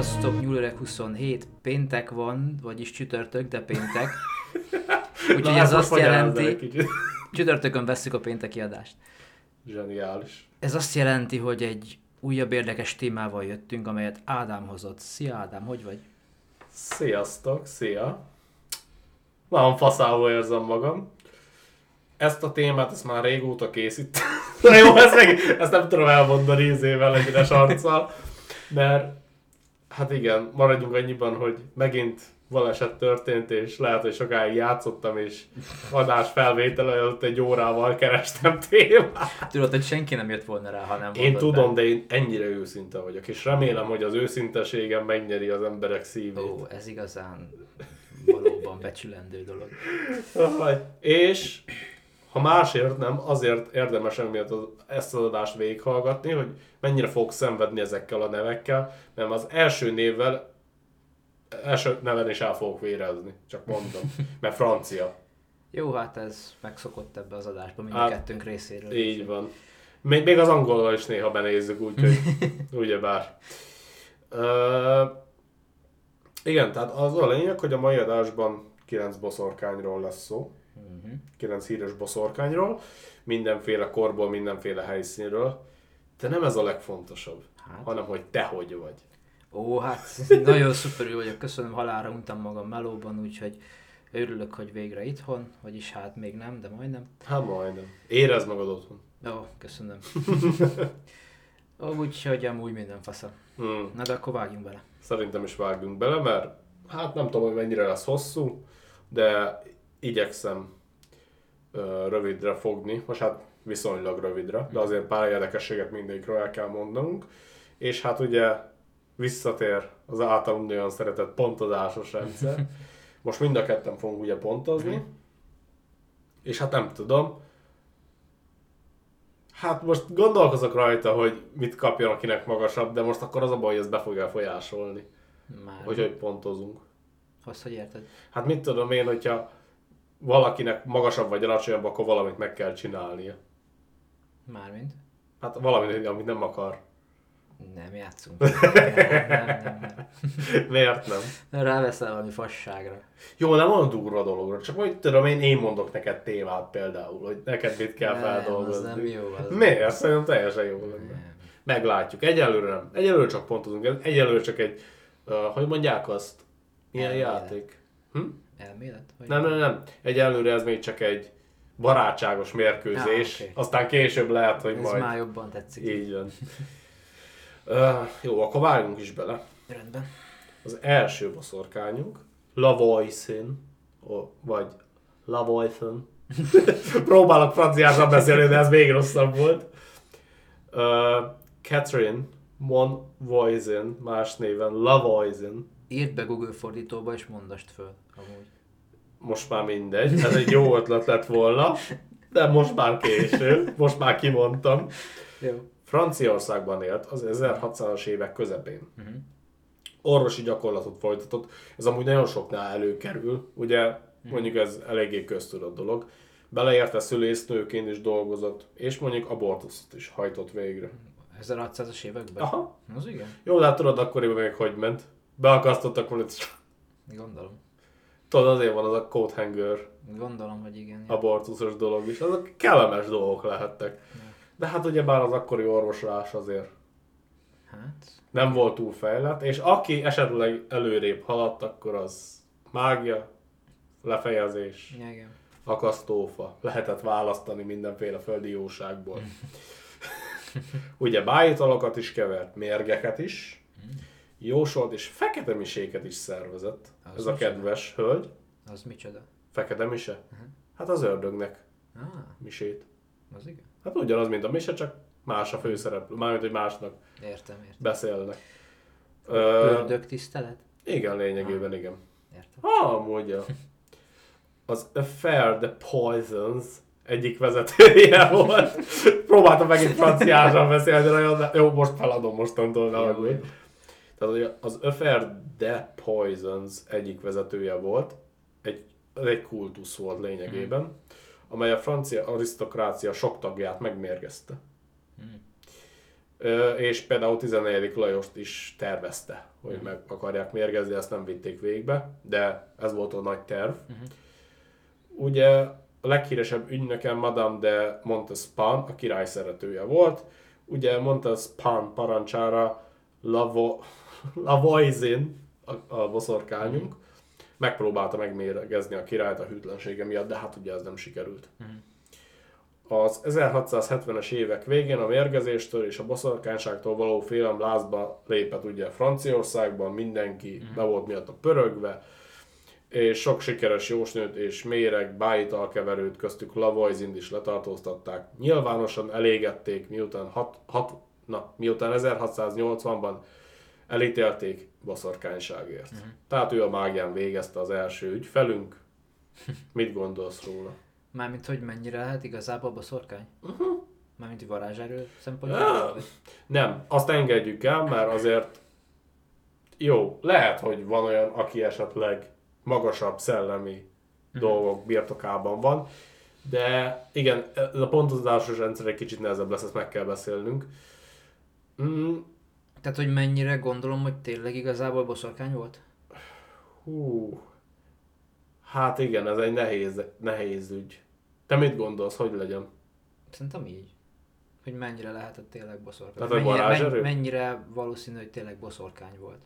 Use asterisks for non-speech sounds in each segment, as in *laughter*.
Sziasztok, Nyúlöreg 27, péntek van, vagyis csütörtök, de péntek. *laughs* Úgyhogy ez azt jelenti, *laughs* csütörtökön vesszük a pénteki adást. Zseniális. Ez azt jelenti, hogy egy újabb érdekes témával jöttünk, amelyet Ádám hozott. Szia Ádám, hogy vagy? Sziasztok, szia. Nagyon faszául érzem magam. Ezt a témát, ezt már régóta készít. *laughs* Na jó, ezt, meg, ezt nem tudom elmondani izével egyre arccal. Mert hát igen, maradjunk annyiban, hogy megint baleset történt, és lehet, hogy sokáig játszottam, és adás felvétel előtt egy órával kerestem témát. Tudod, hogy senki nem jött volna rá, ha nem Én tudom, be. de én ennyire őszinte vagyok, és remélem, hogy az őszinteségem megnyeri az emberek szívét. Ó, ez igazán valóban becsülendő dolog. és ha másért nem, azért érdemes emiatt ezt az adást végighallgatni, hogy mennyire fogok szenvedni ezekkel a nevekkel, mert az első névvel első neven is el fogok vérezni, csak mondom, *laughs* mert francia. Jó, hát ez megszokott ebbe az adásba mind hát, kettőnk részéről. Így van. Még, még az angolval is néha benézzük, úgyhogy *laughs* ugyebár. Uh, igen, tehát az a lényeg, hogy a mai adásban 9 boszorkányról lesz szó. Uh-huh. 9 híres boszorkányról. Mindenféle korból, mindenféle helyszínről. De nem ez a legfontosabb, hát. hanem hogy te hogy vagy. Ó, hát *laughs* nagyon szuperül vagyok, köszönöm, halára untam magam melóban, úgyhogy örülök, hogy végre itthon, vagyis hát még nem, de majdnem. Hát majdnem. Érezd magad otthon. Ó, köszönöm. Ó, úgyhogy amúgy minden fasza. Hmm. Na de akkor vágjunk bele. Szerintem is vágjunk bele, mert hát nem tudom, hogy mennyire lesz hosszú, de igyekszem ö, rövidre fogni, most hát viszonylag rövidre, de azért pár érdekességet mindegyikről el kell mondanunk. És hát ugye visszatér az általunk olyan szeretett pontozásos rendszer. *laughs* Most mind a ketten fogunk ugye pontozni. Mhm. És hát nem tudom. Hát most gondolkozok rajta, hogy mit kapjon, akinek magasabb, de most akkor az a baj, hogy ez be fogja folyásolni. Már. Hogy hogy pontozunk. Azt, hogy érted? Hát mit tudom én, hogyha valakinek magasabb vagy alacsonyabb, akkor valamit meg kell csinálnia. Mármint? Hát valamit, amit nem akar. Nem játszunk. nem, nem, nem. *laughs* Miért nem? Nem ráveszel valami fasságra. Jó, nem olyan durva dologra, csak hogy tudom én, én mondok neked témát például, hogy neked mit kell nem, feldolgozni. Az nem jó. Az Miért? Nem. Szerintem teljesen jó lenne. Meglátjuk. Egyelőre nem. Egyelőre csak pontozunk. Egyelőre csak egy, uh, hogy mondják azt? Milyen Elmélet. játék? Hm? Elmélet? Vagy nem, nem, nem. Egyelőre ez még csak egy barátságos mérkőzés. Ja, okay. Aztán később lehet, hogy ez majd... már jobban tetszik. Így van. Uh, jó, akkor vágjunk is bele. Rendben. Az első boszorkányunk, Lavoisin, vagy Lavoisin. *laughs* Próbálok franciásan beszélni, de ez még rosszabb volt. Uh, Catherine Monvoisin, más néven Lavoisin. Írd be Google fordítóba és mondast föl, amúgy. Most már mindegy, ez egy jó ötlet lett volna, de most már késő, most már kimondtam. Jó. Franciaországban élt az 1600-as évek közepén. Uh-huh. Orvosi gyakorlatot folytatott. Ez amúgy nagyon soknál előkerül, ugye uh-huh. mondjuk ez eléggé köztudott dolog. Beleérte szülésznőként is dolgozott, és mondjuk abortuszt is hajtott végre. 1600-as években? Aha. Az igen. Jó, tudod akkoriban még hogy ment. Beakasztottak volna. Gondolom. Tudod, azért van az a coat hanger. Gondolom, hogy igen. Abortuszos dolog is. Azok kellemes dolgok lehettek. De hát ugye bár az akkori orvoslás azért hát. nem volt túl fejlett, és aki esetleg előrébb haladt, akkor az mágia, lefejezés, Igen. akasztófa, lehetett választani mindenféle földi jóságból. *laughs* ugye bájitalokat is kevert, mérgeket is, jósolt és fekete miséket is szervezett. Az Ez a kedves hölgy. Az micsoda? Fekete mise? Uh-huh. Hát az ördögnek ah. misét. Az igen. Hát ugyanaz, mint a mise, csak más a főszereplő. Mármint, hogy másnak értem, értem. beszélnek. Ördög tisztelet? Igen, lényegében ah. igen. Értem. Ah, amúgy Az Affair the Poisons egyik vezetője volt. *laughs* Próbáltam megint franciásan beszélni, de nagyon... Jó, most feladom mostantól, ne Tehát az Affair the Poisons egyik vezetője volt. Egy, egy kultusz volt lényegében. Hmm amely a francia arisztokrácia sok tagját megmérgezte. Hmm. és például 14. Lajost is tervezte, hogy meg akarják mérgezni, ezt nem vitték végbe, de ez volt a nagy terv. Uh-huh. Ugye a leghíresebb ügynöke Madame de Montespan, a király szeretője volt. Ugye Montespan parancsára Lavo, Lavoisin, a, a boszorkányunk, megpróbálta megméregezni a királyt a hűtlensége miatt, de hát ugye ez nem sikerült. Uh-huh. Az 1670-es évek végén a mérgezéstől és a boszorkányságtól való félelem lázba lépett ugye Franciaországban, mindenki mm. be volt miatt a pörögve, és sok sikeres jósnőt és méreg, bájital keverőt, köztük Lavoisind is letartóztatták. Nyilvánosan elégették, miután, hat, hat, na, miután 1680-ban elítélték boszorkányságért. Mm. Tehát ő a mágián végezte az első ügyfelünk. Mit gondolsz róla? Mármint, hogy mennyire lehet igazából boszorkány? Uh-huh. Mármint, hogy varázserő szempontjából? Ja, nem, azt engedjük el, mert azért jó, lehet, hogy van olyan, aki esetleg magasabb szellemi uh-huh. dolgok birtokában van, de igen, ez a pontozásos rendszer egy kicsit nehezebb lesz, ezt meg kell beszélnünk. Mm. Tehát, hogy mennyire gondolom, hogy tényleg igazából boszorkány volt? Hú, Hát igen, ez egy nehéz, nehéz ügy. Te mit gondolsz, hogy legyen? Szerintem így. Hogy mennyire lehetett tényleg boszorkány. Tehát mennyire, mennyire, mennyire valószínű, hogy tényleg boszorkány volt.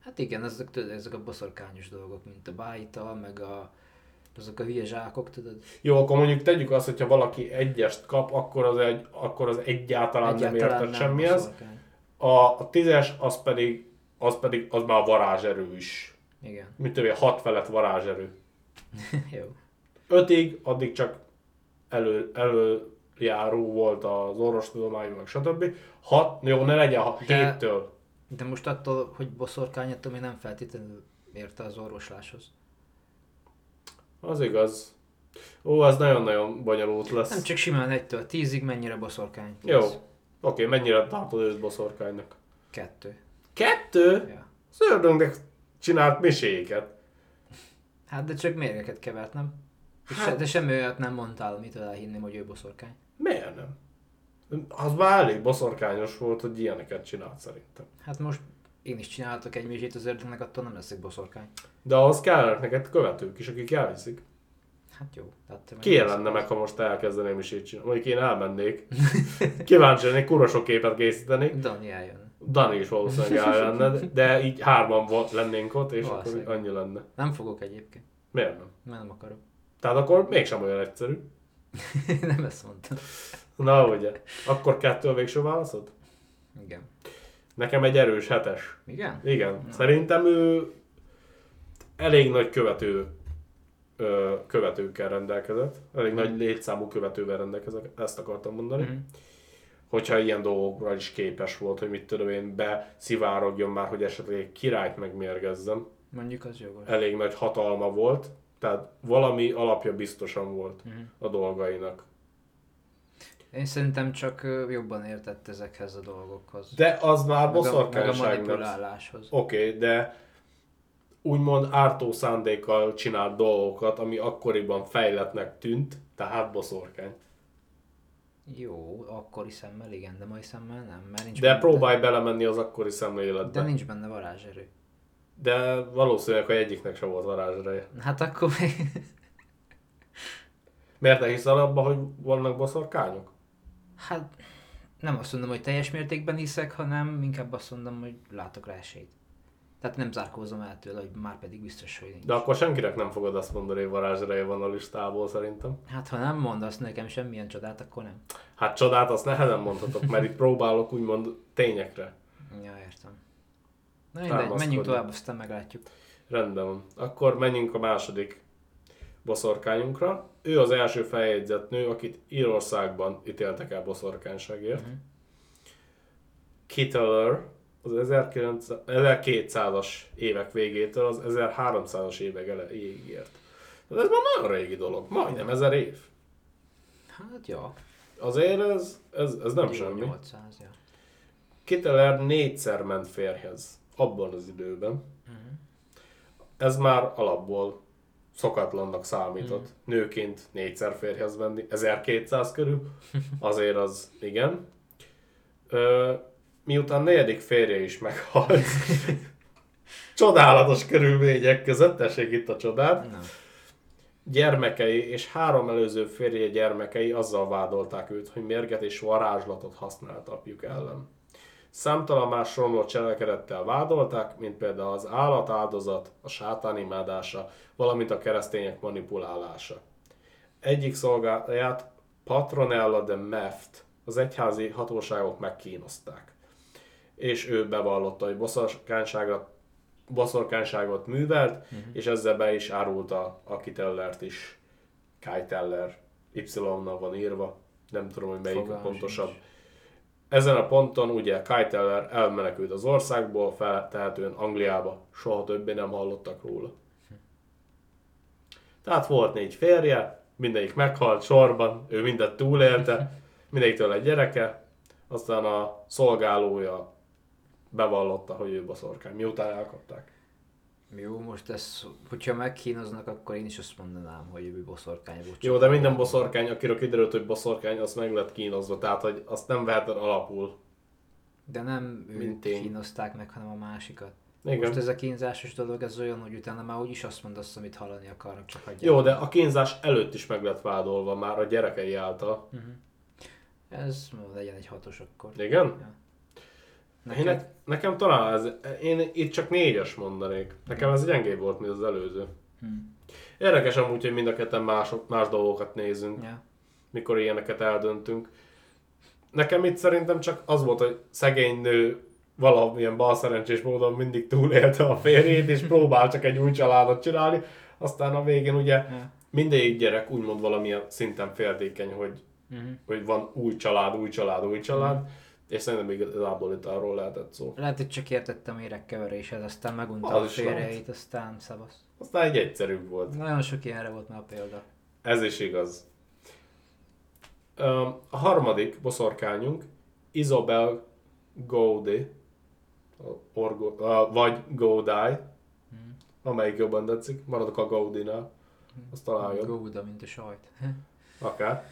Hát igen, ezek, tudod, ezek a boszorkányos dolgok, mint a bájta, meg a, azok a hülye zsákok, tudod? Jó, akkor mondjuk tegyük azt, hogyha valaki egyest kap, akkor az, egy, akkor az egyáltalán, egyáltalán nem érted semmihez. A, a tízes, az pedig, az pedig, az már a varázserő is igen. Mit tudom, hat felett varázserő. *laughs* Jó. Ötig, addig csak elő, előjáró volt az orvostudomány, meg stb. Hat, jó, ne legyen hat, de, héttől. De most attól, hogy boszorkány, attól még nem feltétlenül érte az orvosláshoz. Az igaz. Ó, az nagyon-nagyon bonyolult lesz. Nem csak simán egytől tízig mennyire boszorkány. Jó. Oké, okay, mennyire tartod őt boszorkánynak? Kettő. Kettő? Ja. Szördöngnek csinált miséket. Hát de csak mérgeket kevert, nem? Hát... Se, de semmi olyat nem mondtál, amit elhinném, hogy ő boszorkány. Miért nem? Az már elég boszorkányos volt, hogy ilyeneket csinált szerintem. Hát most én is csinálhatok egy misét az ördögnek, attól nem leszek boszorkány. De ahhoz kellene neked követők is, akik elviszik. Hát jó. Tehát Ki lenne meg, ha most elkezdeném is így csinálni? Mondjuk én elmennék. Kíváncsi lennék kurosok képet készíteni. Dani eljön. Dani is valószínűleg lenne, de így hárman volt, lennénk ott, és akkor annyi lenne. Nem fogok egyébként. Miért nem? Mert nem akarok. Tehát akkor mégsem olyan egyszerű. *laughs* nem ezt mondtam. Na ugye. Akkor kettő a végső válaszod? Igen. Nekem egy erős hetes. Igen? Igen. Na. Szerintem ő elég nagy követő követőkkel rendelkezett. Elég mm. nagy létszámú követővel rendelkezett, ezt akartam mondani. Mm hogyha ilyen dolgokra is képes volt, hogy mit tudom én, beszivárogjon már, hogy esetleg egy királyt megmérgezzem. Mondjuk az jogos. Elég nagy hatalma volt, tehát valami alapja biztosan volt uh-huh. a dolgainak. Én szerintem csak jobban értett ezekhez a dolgokhoz. De az már boszorkányságnak. Oké, okay, de úgymond ártó szándékkal csinált dolgokat, ami akkoriban fejletnek tűnt, tehát boszorkány. Jó, akkori szemmel igen, de mai szemmel nem, mert nincs De benne... próbálj belemenni az akkori szemléletbe. De nincs benne varázserő. De valószínűleg, hogy egyiknek sem volt varázsereje. Hát akkor. Miért te hiszel abba, hogy vannak boszorkányok? Hát nem azt mondom, hogy teljes mértékben hiszek, hanem inkább azt mondom, hogy látok rá esélyt. Tehát nem zárkózom el tőle, hogy már pedig biztos, hogy nincs. De akkor senkinek nem fogod azt mondani, hogy varázsereje van a listából szerintem. Hát ha nem mondasz nekem semmilyen csodát, akkor nem. Hát csodát azt nehezen mondhatok, mert itt próbálok úgymond tényekre. Ja, értem. Na mindegy, menjünk tovább, aztán meglátjuk. Rendben van. Akkor menjünk a második boszorkányunkra. Ő az első feljegyzett nő, akit Írországban ítéltek el boszorkányságért. Uh-huh. Kittler, az 1200-as évek végétől az 1300-as évek elejéig ért. Ez már nagyon régi dolog, majdnem ezer év. Hát ja. Azért ez, ez, ez nem semmi. 800, ja. Kitteler négyszer ment férjhez abban az időben. Uh-huh. Ez már alapból szokatlannak számított. Uh-huh. Nőként négyszer férjhez menni, 1200 körül. *laughs* Azért az igen. Ö, miután negyedik férje is meghalt, *laughs* csodálatos körülmények között, tessék itt a csodát, Na. gyermekei és három előző férje gyermekei azzal vádolták őt, hogy mérget és varázslatot használt apjuk ellen. Számtalan más romlott cselekedettel vádolták, mint például az állatáldozat, a sátán imádása, valamint a keresztények manipulálása. Egyik szolgáját Patronella de Meft az egyházi hatóságok megkínozták. És ő bevallotta, hogy boszorkányságot, boszorkányságot művelt, uh-huh. és ezzel be is árulta a Kitellert is. Kiteller, Y-nal van írva, nem tudom, hogy melyik Fogalmas pontosabb. Is. Ezen a ponton ugye Kiteller elmenekült az országból, feltehetően Angliába, soha többé nem hallottak róla. Tehát volt négy férje, mindegyik meghalt sorban, ő mindet túlélte, *laughs* mindegyiktől egy gyereke, aztán a szolgálója bevallotta, hogy ő boszorkány, miután elkapták. Jó, most ez, hogyha megkínoznak, akkor én is azt mondanám, hogy ő boszorkány volt. Jó, de minden boszorkány, akiről kiderült, hogy boszorkány, az meg lett kínozva, tehát hogy azt nem veheted alapul. De nem őt kínozták meg, hanem a másikat. Igen. Most ez a kínzásos dolog, ez olyan, hogy utána már úgyis azt mondasz, amit hallani akarnak, csak hagyják. Jó, de a kínzás előtt is meg lett vádolva már a gyerekei által. Uh-huh. Ez legyen egy hatos akkor. Igen? Ja. Neked? Én, nekem talán ez, én itt csak négyes mondanék. Nekem ez gyengébb volt, mint az előző. Hmm. Érdekes amúgy, hogy mind a ketten más, más dolgokat nézünk, yeah. mikor ilyeneket eldöntünk. Nekem itt szerintem csak az volt, hogy szegény nő valamilyen balszerencsés módon mindig túlélte a férjét, és próbál csak egy új családot csinálni. Aztán a végén ugye yeah. mindegyik gyerek úgymond valamilyen szinten féltékeny, hogy, uh-huh. hogy van új család, új család, új család. Uh-huh és szerintem még igazából itt arról lehetett szó. Lehet, hogy csak értettem érekkeveréshez, aztán megunta a félrejét, aztán szavasz. Aztán egy egyszerűbb volt. Nagyon sok ilyenre volt már a példa. Ez is igaz. A harmadik boszorkányunk Isabel Gaudy, Orgo, vagy Gaudai, hmm. amelyik jobban tetszik, maradok a Gaudinál, azt találjon. Gouda, mint a sajt. Akár.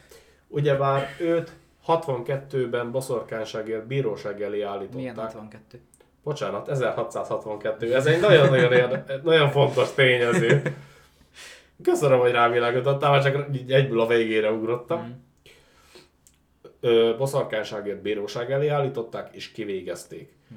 Ugyebár őt 62-ben boszorkányságért bíróság elé állították. Milyen 62? Bocsánat, 1662. Ez egy nagyon-nagyon érde, *laughs* nagyon fontos tényező. Köszönöm, hogy rávilágítottál, mert csak egyből a végére ugrottam. Mm. Ö, boszorkányságért bíróság elé állították, és kivégezték. Mm.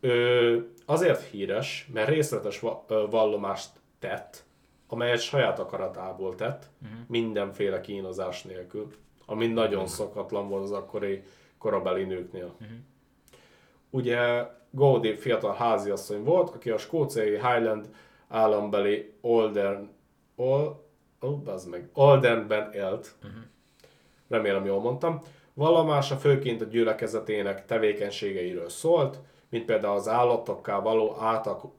Ö, azért híres, mert részletes vallomást tett, amelyet saját akaratából tett, mm. mindenféle kínozás nélkül ami nagyon szokatlan volt az akkori korabeli nőknél. Uh-huh. Ugye Gaudy fiatal háziasszony volt, aki a skóciai Highland állambeli Oldern, Ol, oh, meg, Oldernben élt. Uh-huh. Remélem jól mondtam. Vallomása főként a gyülekezetének tevékenységeiről szólt, mint például az állatokká való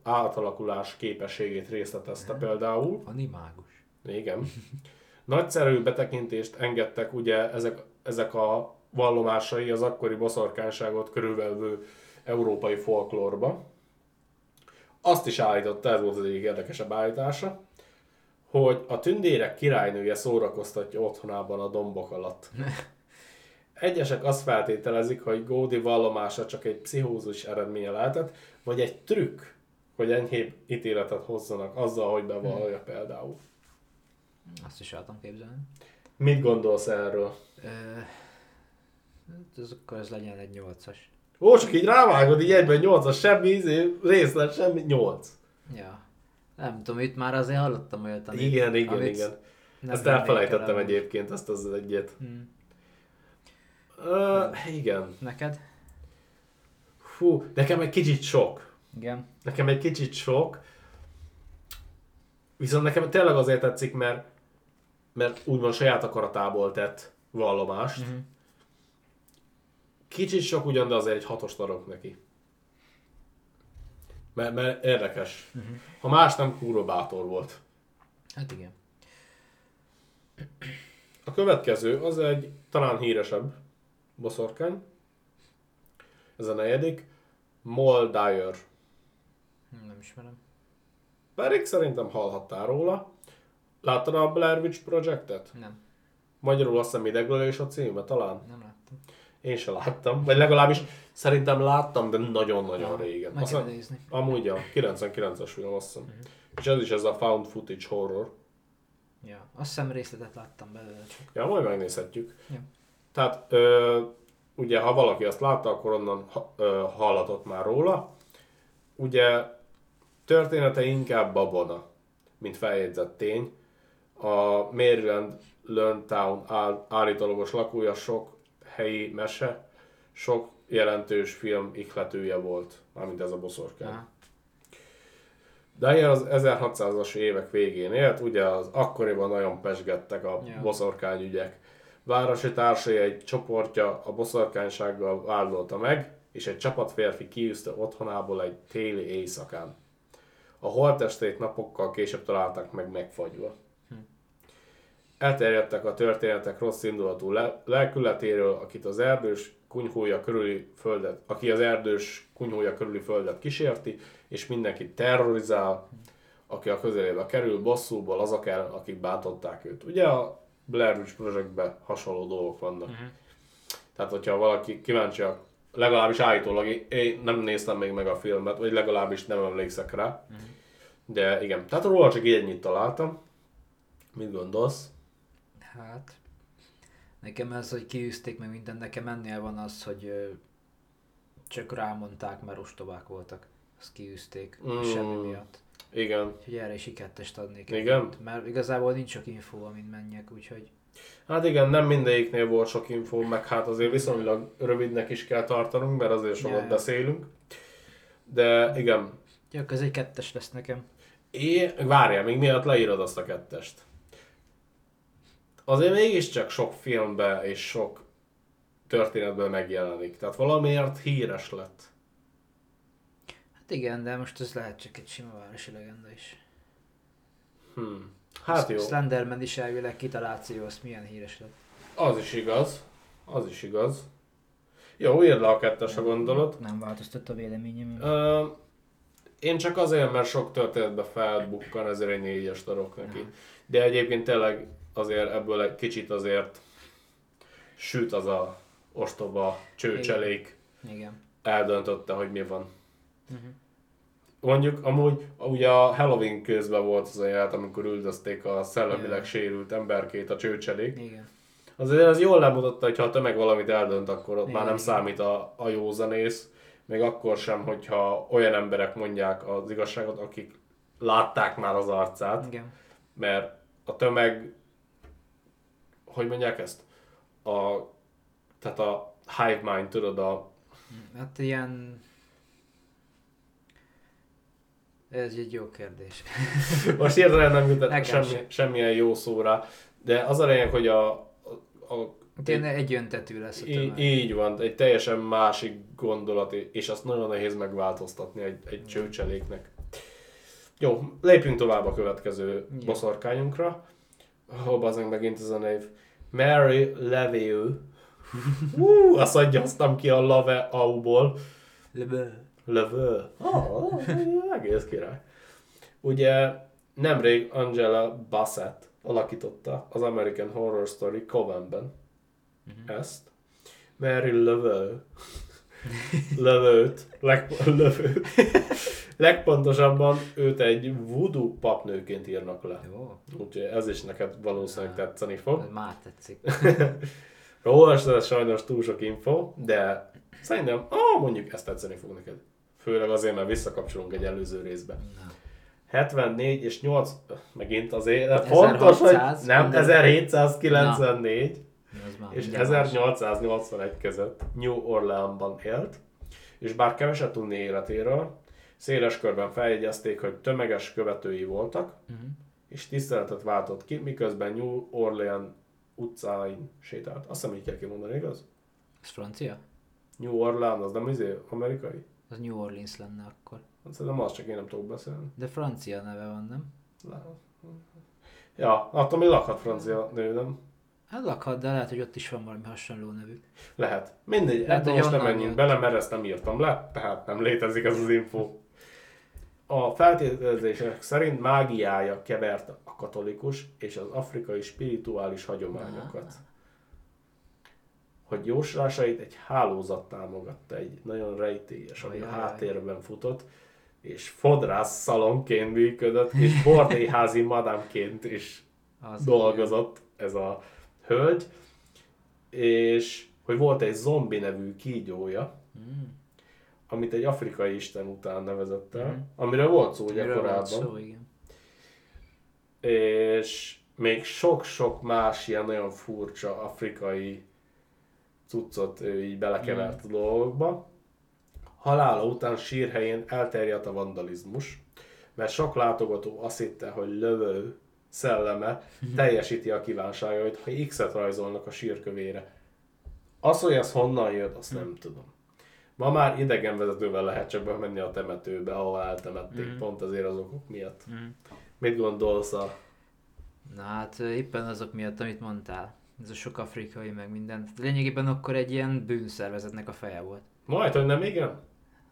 átalakulás képességét részletezte uh-huh. például. Animágus. Igen. *laughs* Nagyszerű betekintést engedtek ugye ezek, ezek a vallomásai az akkori boszorkányságot körülvevő európai folklórba. Azt is állította, ez volt az egyik érdekesebb állítása, hogy a tündérek királynője szórakoztatja otthonában a dombok alatt. *laughs* Egyesek azt feltételezik, hogy Gódi vallomása csak egy pszichózus eredménye lehetett, vagy egy trükk, hogy enyhébb ítéletet hozzanak azzal, hogy bevallja hmm. például. Azt is el képzelni. Mit gondolsz erről? E, ez akkor ez legyen egy nyolcas. Ó, csak így rávágod, így egyben nyolcas, semmi izé, részlet, semmi, nyolc. Ja. Nem tudom, itt már azért hallottam olyat, amit, Igen, igen, igen. Ezt elfelejtettem el egyébként, ezt az egyet. Hmm. Uh, igen. Neked? Fú, nekem egy kicsit sok. Igen. Nekem egy kicsit sok. Viszont nekem tényleg azért tetszik, mert mert úgymond saját akaratából tett vallomást. Uh-huh. Kicsit sok ugyan, de azért egy hatos darab neki. Mert, mert érdekes. Uh-huh. Ha más nem, kúró bátor volt. Hát igen. A következő az egy talán híresebb boszorkány. Ez a negyedik. Moldire. Nem ismerem. Pedig szerintem hallhattál róla. Láttad a Blair Witch Projectet? Nem. Magyarul azt hiszem ideglölés a címe, talán? Nem láttam. Én se láttam, vagy legalábbis szerintem láttam, de nagyon-nagyon régen. Meg kell nézni. Amúgy a 99-es film, azt hiszem. Uh-huh. És ez is ez a found footage horror. Ja, azt hiszem részletet láttam belőle csak. Ja, majd megnézhetjük. Ja. Tehát ö, ugye, ha valaki azt látta, akkor onnan ha, ö, hallatott már róla. Ugye története inkább babona, mint feljegyzett tény. A Maryland Town áll, állítólagos lakója sok helyi mese, sok jelentős film ihletője volt, mármint ez a boszorkány. Daniel az 1600-as évek végén élt, ugye az akkoriban nagyon pesgettek a ja. boszorkányügyek. Városi társai egy csoportja a boszorkánysággal vádolta meg, és egy csapat férfi kiűzte otthonából egy téli éjszakán. A holttestét napokkal később találták meg megfagyva. Elterjedtek a történetek rossz indulatú le- lelkületéről, akit az erdős kunyhója körüli földet, aki az erdős kunyhója körüli földet kísérti, és mindenkit terrorizál, aki a közelébe kerül, bosszúból azok el, akik bántották őt. Ugye a Blair Witch Projectben hasonló dolgok vannak. Uh-huh. Tehát, hogyha valaki kíváncsi, legalábbis állítólag, én nem néztem még meg a filmet, vagy legalábbis nem emlékszek rá. Uh-huh. De igen, tehát róla csak így ennyit találtam. Mit gondolsz? Hát, nekem ez, hogy kiűzték meg minden, nekem ennél van az, hogy csak rámondták, mert ostobák voltak. Azt kiűzték, mm. semmi miatt. Igen. Úgyhogy erre is ikettest adnék. Igen. Egyet, mert igazából nincs sok info, amint menjek, úgyhogy... Hát igen, nem mindegyiknél volt sok info, meg hát azért viszonylag rövidnek is kell tartanunk, mert azért sokat ja, beszélünk. De igen. Ja, ez egy kettes lesz nekem. É, várjál, még miatt leírod azt a kettest. Azért mégiscsak sok filmbe és sok történetben megjelenik. Tehát valamiért híres lett. Hát igen, de most ez lehet csak egy sima városi legenda is. Hmm. Hát jó. Slenderman is elvileg kitaláció, az milyen híres lett. Az is igaz. Az is igaz. Jó, írd le a kettes, a gondolat. Nem változtott a véleményem. Uh, én csak azért, mert sok történetbe felbukkan, ezért egy négyes adok neki. Nem. De egyébként tényleg azért ebből egy kicsit azért süt az a ostoba csőcselék. Igen. Igen. Eldöntötte, hogy mi van. Uh-huh. Mondjuk amúgy ugye a Halloween közben volt az a ját, amikor üldözték a szellemileg Igen. sérült emberkét, a csőcselék. Igen. Azért az jól lemutatta, hogy ha a tömeg valamit eldönt, akkor ott Igen, már nem igen. számít a, a józanész. Még akkor sem, hogyha olyan emberek mondják az igazságot, akik látták már az arcát. Igen. Mert a tömeg, hogy mondják ezt? A, tehát a hive mind, tudod, a... Hát ilyen ez egy jó kérdés. *laughs* Most értelem nem jutott semmi, semmilyen jó szóra, de az a lényeg, hogy a, a, a Tényleg egy öntetű lesz a így, így van, egy teljesen másik gondolat, és azt nagyon nehéz megváltoztatni egy, egy csőcseléknek. Jó, lépjünk tovább a következő Jó. Boszorkányunkra. Hol bazánk megint ez a név? Mary Leveu. Hú, azt adjaztam ki a Lave Au-ból. Leveu. Lövő. Oh, egész király. Ugye nemrég Angela Bassett alakította az American Horror Story Covenben uh-huh. ezt. Mary Lövő. Lövőt. Leg, lövőt. Legpontosabban őt egy voodoo papnőként írnak le. Jó. Úgyhogy ez is neked valószínűleg tetszeni fog. Már tetszik. *laughs* Róla ez sajnos túl sok info, de szerintem, ah, mondjuk ezt tetszeni fog neked. Főleg azért, mert visszakapcsolunk egy előző részbe. Na. 74 és 8, megint azért, fontos, hogy nem, 1794 Na. és 1881 között New Orleansban élt, és bár keveset tudni életéről, széles körben feljegyezték, hogy tömeges követői voltak, uh-huh. és tiszteletet váltott ki, miközben New Orleans utcáin sétált. Azt hiszem így kell kimondani, igaz? Ez francia? New Orleans, az nem izé amerikai? Az New Orleans lenne akkor. Hát szerintem az csak én nem tudok beszélni. De francia neve van, nem? Ja, attól még lakhat francia nő, nem? Hát lakhat, de lehet, hogy ott is van valami hasonló nevű. Lehet. Mindegy, lehet, most nem menjünk bele, mert ezt nem írtam le, tehát nem létezik ez az info. A feltételezések szerint mágiája kevert a katolikus és az afrikai spirituális hagyományokat. Hogy jóslásait egy hálózat támogatta, egy nagyon rejtélyes, ami a háttérben futott, és fodrász szalonként működött, és bordéházi madámként is Az dolgozott ez a hölgy, és hogy volt egy zombi nevű kígyója, mm. Amit egy afrikai isten után nevezett el, mm. amiről volt szó ugye korábban. Szó, igen. És még sok-sok más ilyen nagyon furcsa afrikai cuccot ő így belekevert mm. a dolgokba. Halála után sírhelyén elterjedt a vandalizmus, mert sok látogató azt hitte, hogy lövő szelleme mhm. teljesíti a kívánságait, ha X-et rajzolnak a sírkövére. Az, hogy ez honnan jött, azt nem tudom. Ma már idegenvezetővel lehet csak bemenni a temetőbe, ahol eltemették, mm. pont azért az okok miatt. Mm. Mit gondolsz a... Na hát éppen azok miatt, amit mondtál. Ez a sok afrikai, meg minden. Lényegében akkor egy ilyen bűnszervezetnek a feje volt. Majd, hogy nem igen?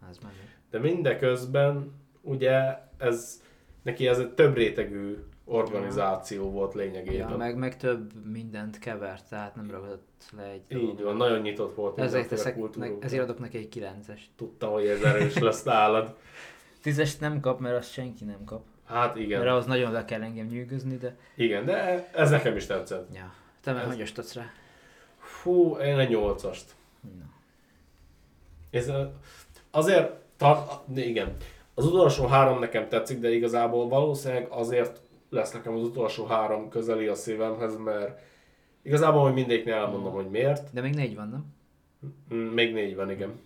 Az már De mindeközben, ugye ez, neki ez egy több rétegű organizáció volt lényegében. Ja, meg, meg több mindent kevert, tehát nem ragadott le egy... Így van, nagyon nyitott volt ezért, teszek, ne, ezért adok neki egy kilences. Tudtam, hogy ez erős lesz nálad. *laughs* Tízest nem kap, mert azt senki nem kap. Hát igen. Mert ahhoz nagyon le kell engem nyűgözni, de... Igen, de ez nekem is tetszett. Ja. Te meg hogy osztodsz rá? Fú, én egy nyolcast. No. Ez azért, ta, igen, az utolsó három nekem tetszik, de igazából valószínűleg azért lesz nekem az utolsó három közeli a szívemhez, mert igazából, hogy mindegyiknél elmondom, hogy miért. De még négy van, nem? Mm, még négy van, igen.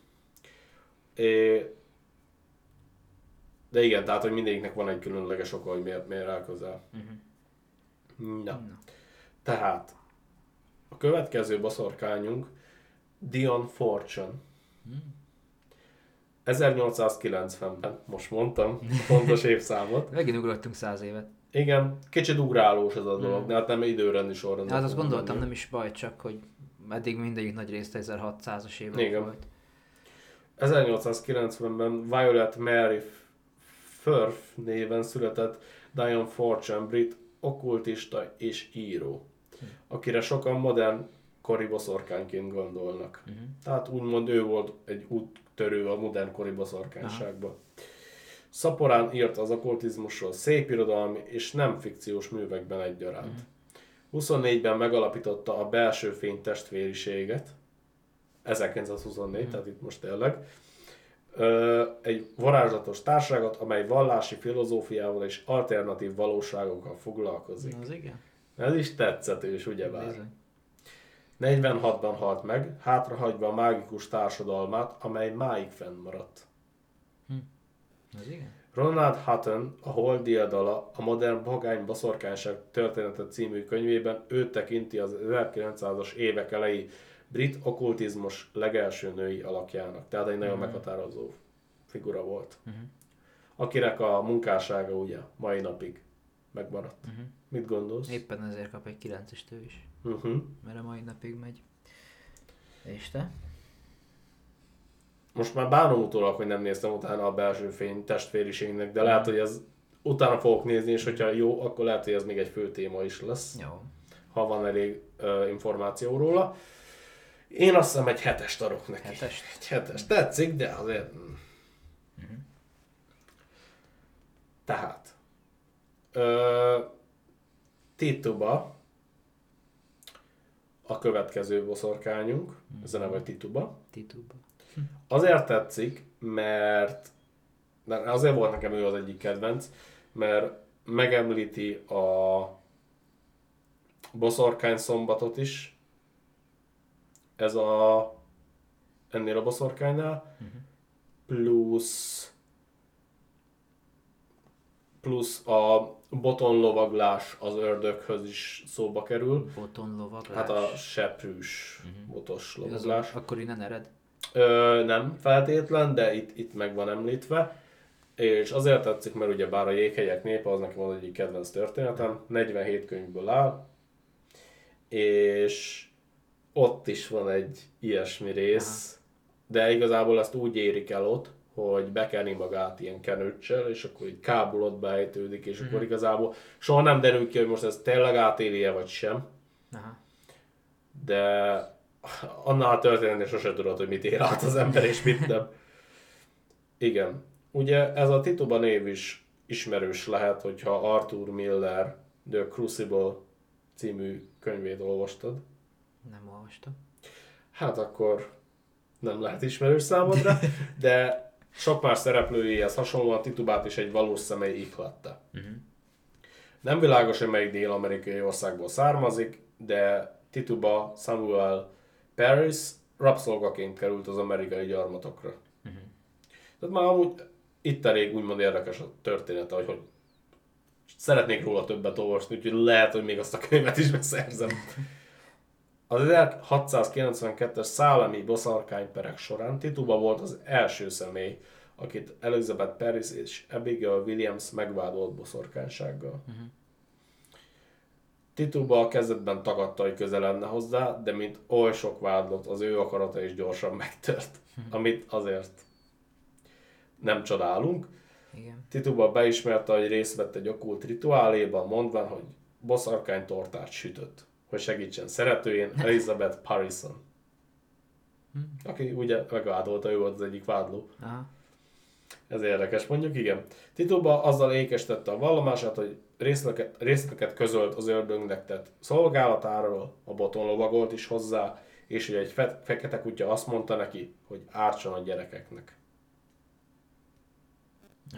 É, de igen, tehát, hogy mindegyiknek van egy különleges oka, hogy miért, miért áll közel. Uh-huh. Na. Na. Tehát, a következő baszorkányunk Dion Fortune. Hmm. 1890-ben, most mondtam a fontos *laughs* évszámot. Megint ugrottunk száz évet. Igen, kicsit ugrálós ez a dolog, hmm. de hát nem időrendi sorrend. Hát azt gondoltam, menni. nem is baj, csak hogy eddig mindegyik nagy részt 1600-as évek Igen. volt. 1890-ben Violet Mary Firth néven született Dion Fortune, brit okkultista és író akire sokan modern kori boszorkányként gondolnak. Uh-huh. Tehát úgymond ő volt egy úttörő a modern kori boszorkányságba. Szaporán írt az okkultizmusról szép irodalmi és nem fikciós művekben egyaránt. Uh-huh. 24-ben megalapította a belső fény testvériséget, 1924, uh-huh. tehát itt most tényleg, egy varázslatos társaságot, amely vallási filozófiával és alternatív valóságokkal foglalkozik. Az igen. Ez is tetszetős, ugyebár. 46-ban halt meg, hátrahagyva a mágikus társadalmát, amely máig fennmaradt. Ez igen. Ronald Hutton, a Hold diadala, a modern pogány baszorkányság története című könyvében ő tekinti az 1900-as évek elejé brit okkultizmus legelső női alakjának. Tehát egy nagyon uh-huh. meghatározó figura volt. Uh-huh. Akinek a munkássága ugye mai napig megmaradt. Uh-huh. Mit gondolsz? Éppen ezért kap egy 9-est ő is. Uh-huh. Mert a mai napig megy. És te? Most már bánom utólag, hogy nem néztem utána a belső fény testvériségnek, de lehet, hogy ez utána fogok nézni, és hogyha jó, akkor lehet, hogy ez még egy fő téma is lesz. Jó. Ha van elég uh, információ róla. Én azt hiszem egy hetest adok neki. Hetest? Egy hetest. Tetszik, de azért... Uh-huh. Tehát. Ö, Tituba a következő boszorkányunk, mm. ez a neve Tituba. Tituba. Azért tetszik, mert de azért volt nekem ő az egyik kedvenc, mert megemlíti a boszorkány szombatot is, ez a ennél a boszorkánynál, uh-huh. plusz plusz a botonlovaglás az ördöghöz is szóba kerül. Botonlovaglás? Hát a seprűs uh-huh. botos lovaglás. Az, akkor innen ered? Ö, nem feltétlen, de itt, itt meg van említve. És azért tetszik, mert ugye bár a jéghegyek népe, az nekem az egyik kedvenc történetem, 47 könyvből áll, és ott is van egy ilyesmi rész, Aha. de igazából ezt úgy érik el ott, hogy bekeni magát ilyen kenőccsel, és akkor így kábulot beejtődik, és mm-hmm. akkor mhm. igazából soha nem derül ki, hogy most ez tényleg átéli vagy sem. Aha. De annál a történetnél sose tudod, hogy mit ér át az ember és mit nem. Igen. Ugye ez a Tituba név is ismerős lehet, hogyha Arthur Miller The Crucible című könyvét olvastad. Nem olvastam. Hát akkor nem lehet ismerős számodra, de sok más szereplőjéhez hasonlóan Titubát is egy valós személy ihlette. Uh-huh. Nem világos, hogy melyik dél-amerikai országból származik, de Tituba Samuel Paris rabszolgaként került az amerikai gyarmatokra. Uh-huh. Tehát már amúgy itt elég úgymond érdekes a története, hogy, hogy szeretnék róla többet olvasni, úgyhogy lehet, hogy még azt a könyvet is beszerzem. Az 1692-es szállami boszorkányperek során Tituba volt az első személy, akit Elizabeth Paris és Abigail Williams megvádolt boszorkánysággal. Uh-huh. Tituba a kezdetben tagadta, hogy közel lenne hozzá, de mint oly sok vádlott, az ő akarata is gyorsan *laughs* megtört, amit azért nem csodálunk. Igen. Tituba beismerte, hogy részt vett egy okult rituáléban, mondván, hogy boszorkány tortát sütött, hogy segítsen szeretőjén, *laughs* Elizabeth Parison. Hm. Aki ugye megvádolta, ő volt az egyik vádló. Aha. Ez érdekes, mondjuk igen. Tituba azzal ékesítette a vallomását, hogy részleteket, részleteket közölt az ördögnek tett szolgálatáról, a boton lovagolt is hozzá, és hogy egy fe- fekete kutya azt mondta neki, hogy ártson a gyerekeknek.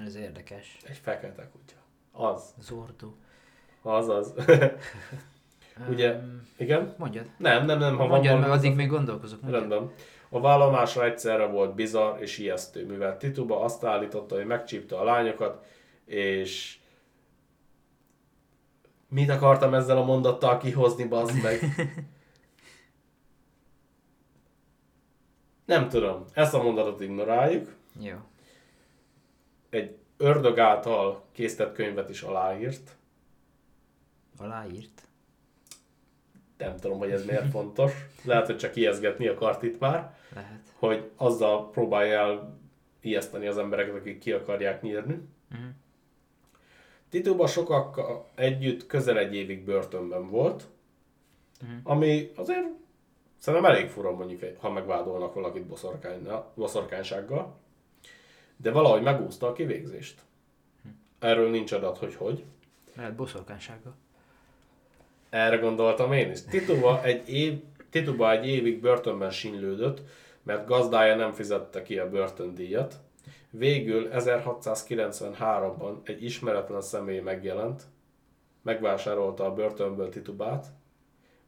Ez érdekes. Egy fekete kutya. Az. Zordo. Az az. *laughs* Ugye, um, igen? Mondjad. Nem, nem, nem. Ha Mondjad, mert addig még gondolkozok. Mondjad. Rendben. A vállalmása egyszerre volt bizarr és ijesztő, mivel Tituba azt állította, hogy megcsípte a lányokat, és mit akartam ezzel a mondattal kihozni, bazd meg? Nem tudom. Ezt a mondatot ignoráljuk. Jó egy ördög által készített könyvet is aláírt. Aláírt? Nem tudom, hogy ez miért fontos. Lehet, hogy csak ijeszgetni akart itt már. Lehet. Hogy azzal próbálja el ijeszteni az embereket, akik ki akarják nyírni. Uh-huh. Tituba sokakkal együtt közel egy évig börtönben volt, uh-huh. ami azért szerintem elég fura mondjuk, ha megvádolnak valakit boszorkánysággal de valahogy megúszta a kivégzést. Erről nincs adat, hogy hogy. Lehet boszorkánysága. Erre gondoltam én is. Tituba egy, év, Tituba egy évig börtönben sinlődött, mert gazdája nem fizette ki a börtöndíjat. Végül 1693-ban egy ismeretlen személy megjelent, megvásárolta a börtönből Titubát,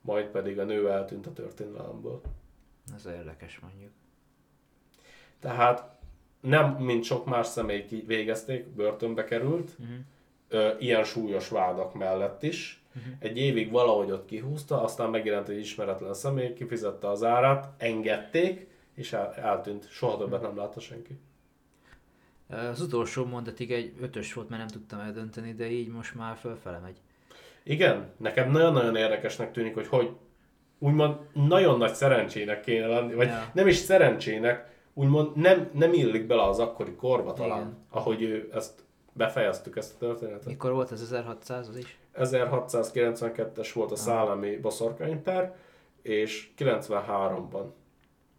majd pedig a nő eltűnt a történelemből. Ez érdekes mondjuk. Tehát nem, mint sok más személy végezték, börtönbe került, uh-huh. ilyen súlyos vádak mellett is. Uh-huh. Egy évig valahogy ott kihúzta, aztán megjelent egy ismeretlen személy, kifizette az árát, engedték, és el, eltűnt. Soha többet nem látta senki. Az utolsó mondatig egy ötös volt, mert nem tudtam eldönteni, de így most már fölfele megy. Igen, nekem nagyon-nagyon érdekesnek tűnik, hogy hogy úgymond nagyon nagy szerencsének kéne lenni, vagy ja. nem is szerencsének, úgymond nem, nem illik bele az akkori korba talán, Igen. ahogy ő ezt befejeztük ezt a történetet. Mikor volt ez 1600 az is? 1692-es volt a szállami boszorkányper, és 93-ban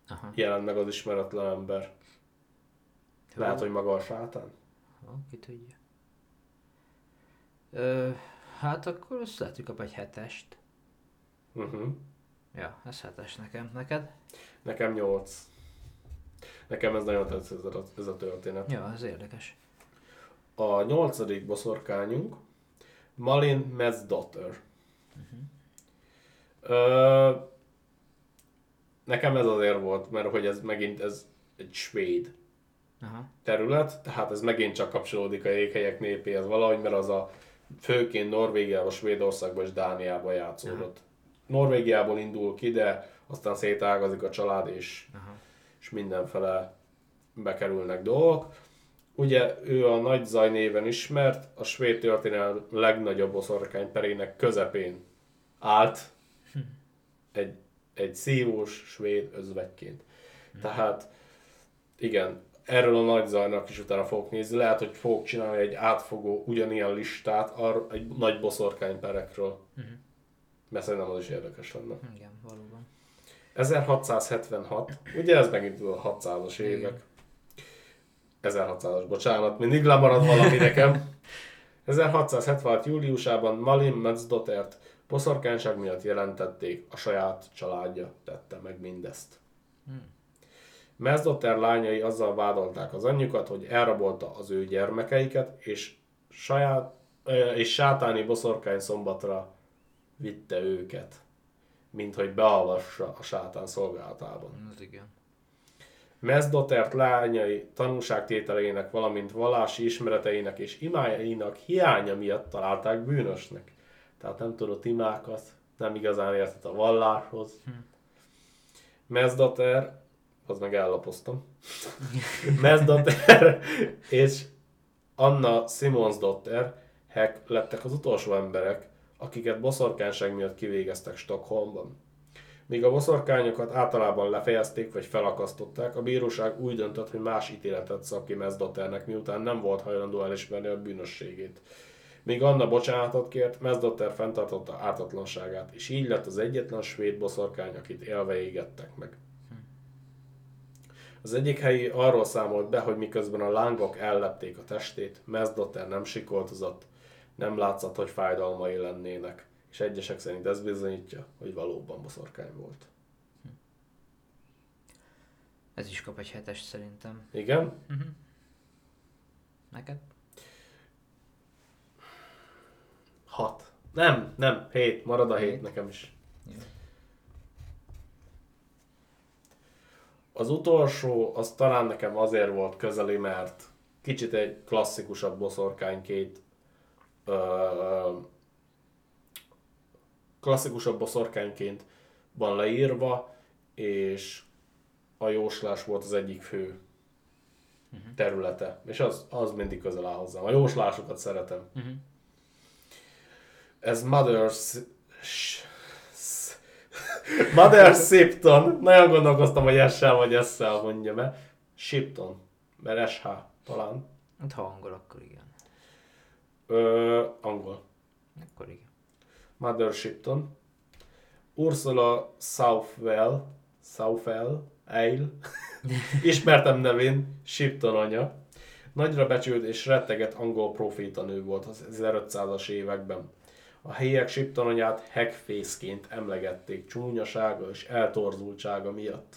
Aha. jelent meg az ismeretlen ember. Lehet, hogy maga a sátán. Ha, ki tudja. Ö, hát akkor azt lehet, hogy kap egy hetest. Uh-huh. Ja, ez hetes nekem. Neked? Nekem nyolc. Nekem ez nagyon tetszett ez a, ez a történet. Ja, ez érdekes. A nyolcadik boszorkányunk Malin Metzdaughter. Uh-huh. Ö, nekem ez azért volt, mert hogy ez megint ez egy svéd Aha. terület, tehát ez megint csak kapcsolódik a jéghelyek népéhez valahogy, mert az a főként Norvégiában, Svédországban és Dániában játszódott. Aha. Norvégiából indul ki, de aztán szétágazik a család, és Aha és mindenfele bekerülnek dolgok. Ugye ő a Nagy Zaj néven ismert, a svéd történelem legnagyobb boszorkány perének közepén állt egy, egy szívós svéd özvegyként. Tehát igen, erről a nagy zajnak is utána fogok nézni. Lehet, hogy fogok csinálni egy átfogó, ugyanilyen listát arra, egy nagy boszorkányperekről. Uh-huh. Mert szerintem az is érdekes lenne. Igen, valóban. 1676, ugye ez megint a 600-as évek. 1600-as, bocsánat, mindig lemarad valami nekem. *laughs* 1676. júliusában Malin Metzdotert boszorkányság miatt jelentették, a saját családja tette meg mindezt. Hmm. Mezdotter lányai azzal vádolták az anyjukat, hogy elrabolta az ő gyermekeiket, és, saját, és sátáni boszorkány szombatra vitte őket, mint hogy beavassa a sátán szolgálatában. Ez igen. Mezdotert lányai tanúságtételeinek, valamint vallási ismereteinek és imájainak hiánya miatt találták bűnösnek. Tehát nem tudott imákat, nem igazán értett a valláshoz. Hm. Mezdoter, az meg ellapoztam. Mezdoter és Anna Simonsdotter Heck lettek az utolsó emberek, akiket boszorkányság miatt kivégeztek Stockholmban. Míg a boszorkányokat általában lefejezték vagy felakasztották, a bíróság úgy döntött, hogy más ítéletet szab ki Mezdoternek, miután nem volt hajlandó elismerni a bűnösségét. Míg Anna bocsánatot kért, Mezdotter fenntartotta ártatlanságát, és így lett az egyetlen svéd boszorkány, akit élve égettek meg. Az egyik helyi arról számolt be, hogy miközben a lángok ellepték a testét, Mezdotter nem sikoltozott, nem látszott, hogy fájdalmai lennének és egyesek szerint ez bizonyítja, hogy valóban boszorkány volt. Ez is kap egy hetest szerintem. Igen? Uh-huh. Neked? Hat. Nem, nem, hét. Marad a hét, hét nekem is. Jó. Az utolsó, az talán nekem azért volt közeli, mert kicsit egy klasszikusabb boszorkányként ö, klasszikusabb boszorkányként van leírva, és a jóslás volt az egyik fő uh-huh. területe. És az, az mindig közel áll hozzám. A jóslásokat szeretem. Uh-huh. Ez Mother's... Mother Shipton. Nagyon gondolkoztam, hogy essel vagy essel mondjam-e. Shipton. Mert SH talán. Hát ha angol, akkor igen. Ö, angol. Akkor igen. Mother Shipton, Ursula Southwell, Southwell, Ale, *laughs* ismertem nevén, Shipton anya, nagyra becsült és retteget angol profétanő volt az 1500-as években. A helyiek Shipton anyát Hackface-ként emlegették csúnyasága és eltorzultsága miatt.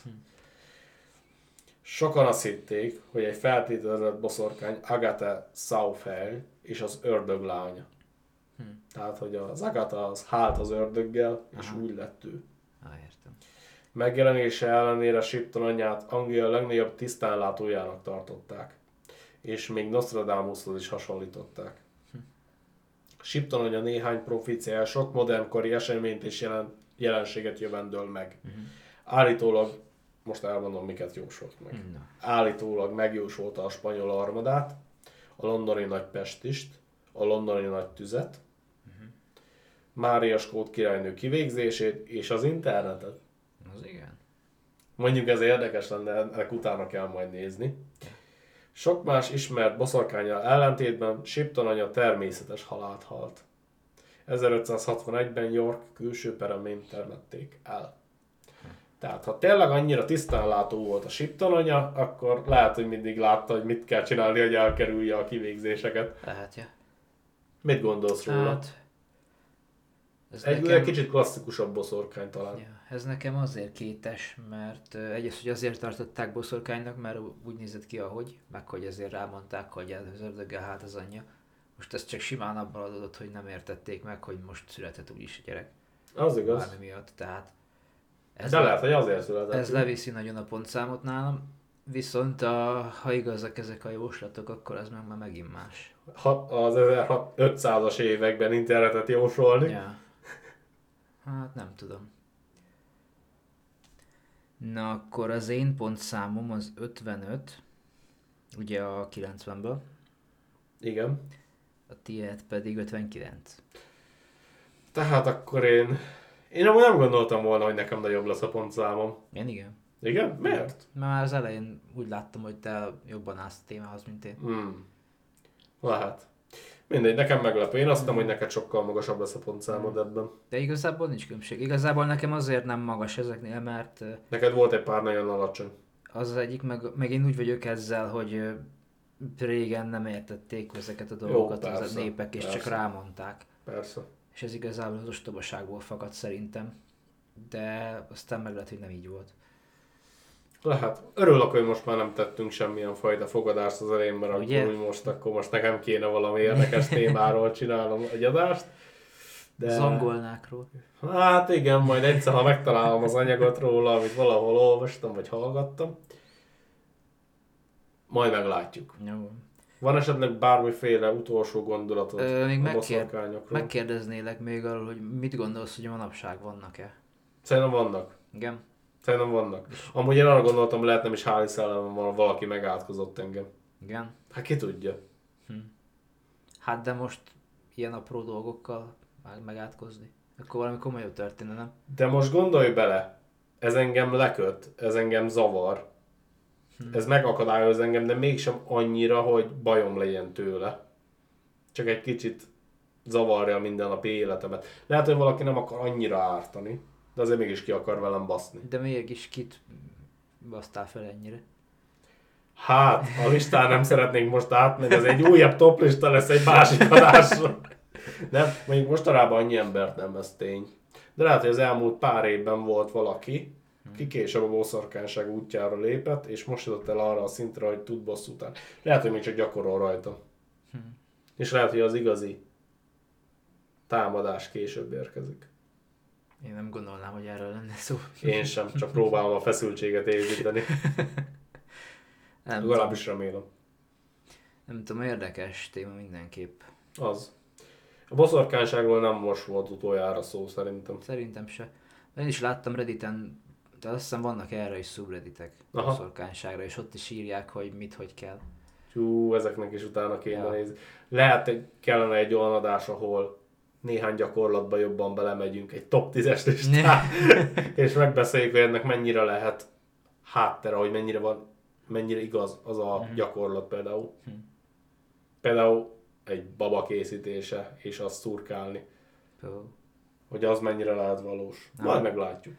Sokan azt hitték, hogy egy feltételezett boszorkány Agatha Southwell és az ördög lánya. Hm. Tehát, hogy az Agatha az hált az ördöggel, és Aha. úgy lett ő. Ah, értem. Megjelenése ellenére Shipton anyját Anglia legnagyobb tisztánlátójának tartották, és még Nostradamushoz is hasonlították. Shipton anya néhány profíciája sok modernkori eseményt és jelen, jelenséget jövendől meg. Uh-huh. Állítólag, most elmondom, miket jósolt meg. No. Állítólag megjósolta a spanyol armadát, a londoni nagy pestist, a londoni nagy tüzet, Mária Skót királynő kivégzését és az internetet. Az igen. Mondjuk ez érdekes lenne, ennek utána kell majd nézni. Sok más ismert boszorkányjal ellentétben Shipton anya természetes halált halt. 1561-ben York külső peremén termették el. Tehát ha tényleg annyira tisztánlátó volt a Shipton anya, akkor lehet, hogy mindig látta, hogy mit kell csinálni, hogy elkerülje a kivégzéseket. Lehet, ja. Mit gondolsz róla? Hát, ez egy nekem... kicsit klasszikusabb boszorkány talán. Ja, ez nekem azért kétes, mert egyrészt, hogy azért tartották boszorkánynak, mert úgy nézett ki, ahogy, meg hogy ezért rámondták, hogy az ördöggel hát az anyja. Most ez csak simán abban adott, hogy nem értették meg, hogy most született úgyis a gyerek. Az igaz. Bármi miatt, tehát... Ez De le, lehet, hogy azért született. Ez leviszi nagyon a pontszámot nálam, viszont a, ha igazak ezek a jóslatok, akkor ez meg már megint más. Ha, az 1500-as években internetet jósolni. Ja. Hát nem tudom. Na akkor az én pontszámom az 55, ugye a 90-ből. Igen. A tiéd pedig 59. Tehát akkor én... Én nem gondoltam volna, hogy nekem nagyobb lesz a pontszámom. Én igen. Igen? Miért? Már az elején úgy láttam, hogy te jobban állsz a témához, mint én. Hmm. Lehet. Mindegy, nekem meglepő. Én azt hiszem, hogy neked sokkal magasabb lesz a pontszámod ebben. De igazából nincs különbség. Igazából nekem azért nem magas ezeknél, mert... Neked volt egy pár nagyon alacsony. Az az egyik, meg, meg én úgy vagyok ezzel, hogy régen nem értették ezeket a dolgokat Jó, persze, a népek, és persze. csak rámondták. Persze. És ez igazából az ostobaságból fakad szerintem. De aztán meg lehet, hogy nem így volt. Lehet. Örülök, hogy most már nem tettünk semmilyen fajta fogadást az elején, mert Ugye? akkor úgy most, akkor most nekem kéne valami érdekes *laughs* témáról csinálnom egy adást. De... Zangolnákról. Hát igen, majd egyszer, ha megtalálom az anyagot róla, amit valahol olvastam, vagy hallgattam, majd meglátjuk. Jó. Van esetleg bármiféle utolsó gondolatod Ö, még a megkér- megkérdeznélek még arról, hogy mit gondolsz, hogy manapság vannak-e? Szerintem vannak. Igen. Szerintem vannak. Amúgy én arra gondoltam, lehet nem is háli szellemem van, valaki megátkozott engem. Igen? Hát ki tudja. Hm. Hát de most ilyen apró dolgokkal megátkozni. Akkor valami komolyabb történne, nem? De most gondolj bele, ez engem leköt, ez engem zavar, hm. ez megakadályoz engem, de mégsem annyira, hogy bajom legyen tőle. Csak egy kicsit zavarja minden napi életemet. Lehet, hogy valaki nem akar annyira ártani, de azért mégis ki akar velem baszni. De mégis kit basztál fel ennyire? Hát, a listán nem szeretnénk most átmenni, ez egy újabb toplista lesz egy másik adásra. Nem, mondjuk mostanában annyi embert nem, ez tény. De lehet, hogy az elmúlt pár évben volt valaki, ki később a bosszorkánság útjára lépett, és most jutott el arra a szintre, hogy tud bosszút állni. Lehet, hogy még csak gyakorol rajta. Hm. És lehet, hogy az igazi támadás később érkezik. Én nem gondolnám, hogy erről lenne szó. Én sem, csak próbálom a feszültséget építeni. *laughs* nem Legalábbis remélem. Nem tudom, érdekes téma mindenképp. Az. A boszorkányságról nem most volt utoljára szó szerintem. Szerintem se. Én is láttam Redditen, de azt hiszem vannak erre is subredditek boszorkányságra, és ott is írják, hogy mit, hogy kell. Hú, ezeknek is utána kéne ja. nézni. Lehet, hogy kellene egy olyan adás, ahol néhány gyakorlatba jobban belemegyünk, egy top 10-es listát, *laughs* és megbeszéljük, hogy ennek mennyire lehet háttere, hogy mennyire van, mennyire igaz az a uh-huh. gyakorlat például. Uh-huh. Például egy baba készítése, és azt szurkálni. Hogy az mennyire lehet valós. Hát, majd meglátjuk.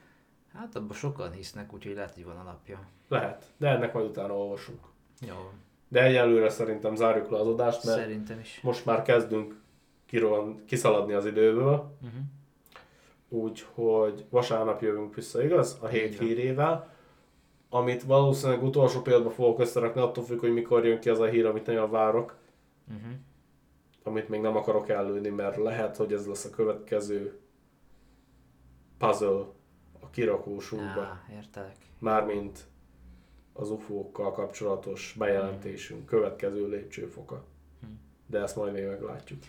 Hát abban sokan hisznek, úgyhogy lehet, hogy van alapja. Lehet, de ennek majd utána olvasunk. Jó. De egyelőre szerintem zárjuk le az adást, mert Szerintem is. most már kezdünk kirohan, kiszaladni az időből. Uh-huh. Úgyhogy vasárnap jövünk vissza, igaz? A hét hírével. Amit valószínűleg utolsó pillanatban fogok összerakni, attól függ, hogy mikor jön ki az a hír, amit nagyon várok. Uh-huh. Amit még nem akarok előni, mert lehet, hogy ez lesz a következő puzzle a kirakósunkba. Ja, értelek. Mármint az UFO-kkal kapcsolatos bejelentésünk, uh-huh. következő lépcsőfoka. De ezt majd még meglátjuk.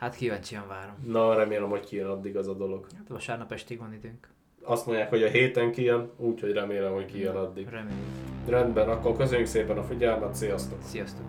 Hát kíváncsian várom. Na, remélem, hogy kijön addig az a dolog. Hát vasárnap estig van időnk. Azt mondják, hogy a héten kijön, úgyhogy remélem, hogy kijön addig. Remélem. Rendben, akkor köszönjük szépen a figyelmet, sziasztok! Sziasztok!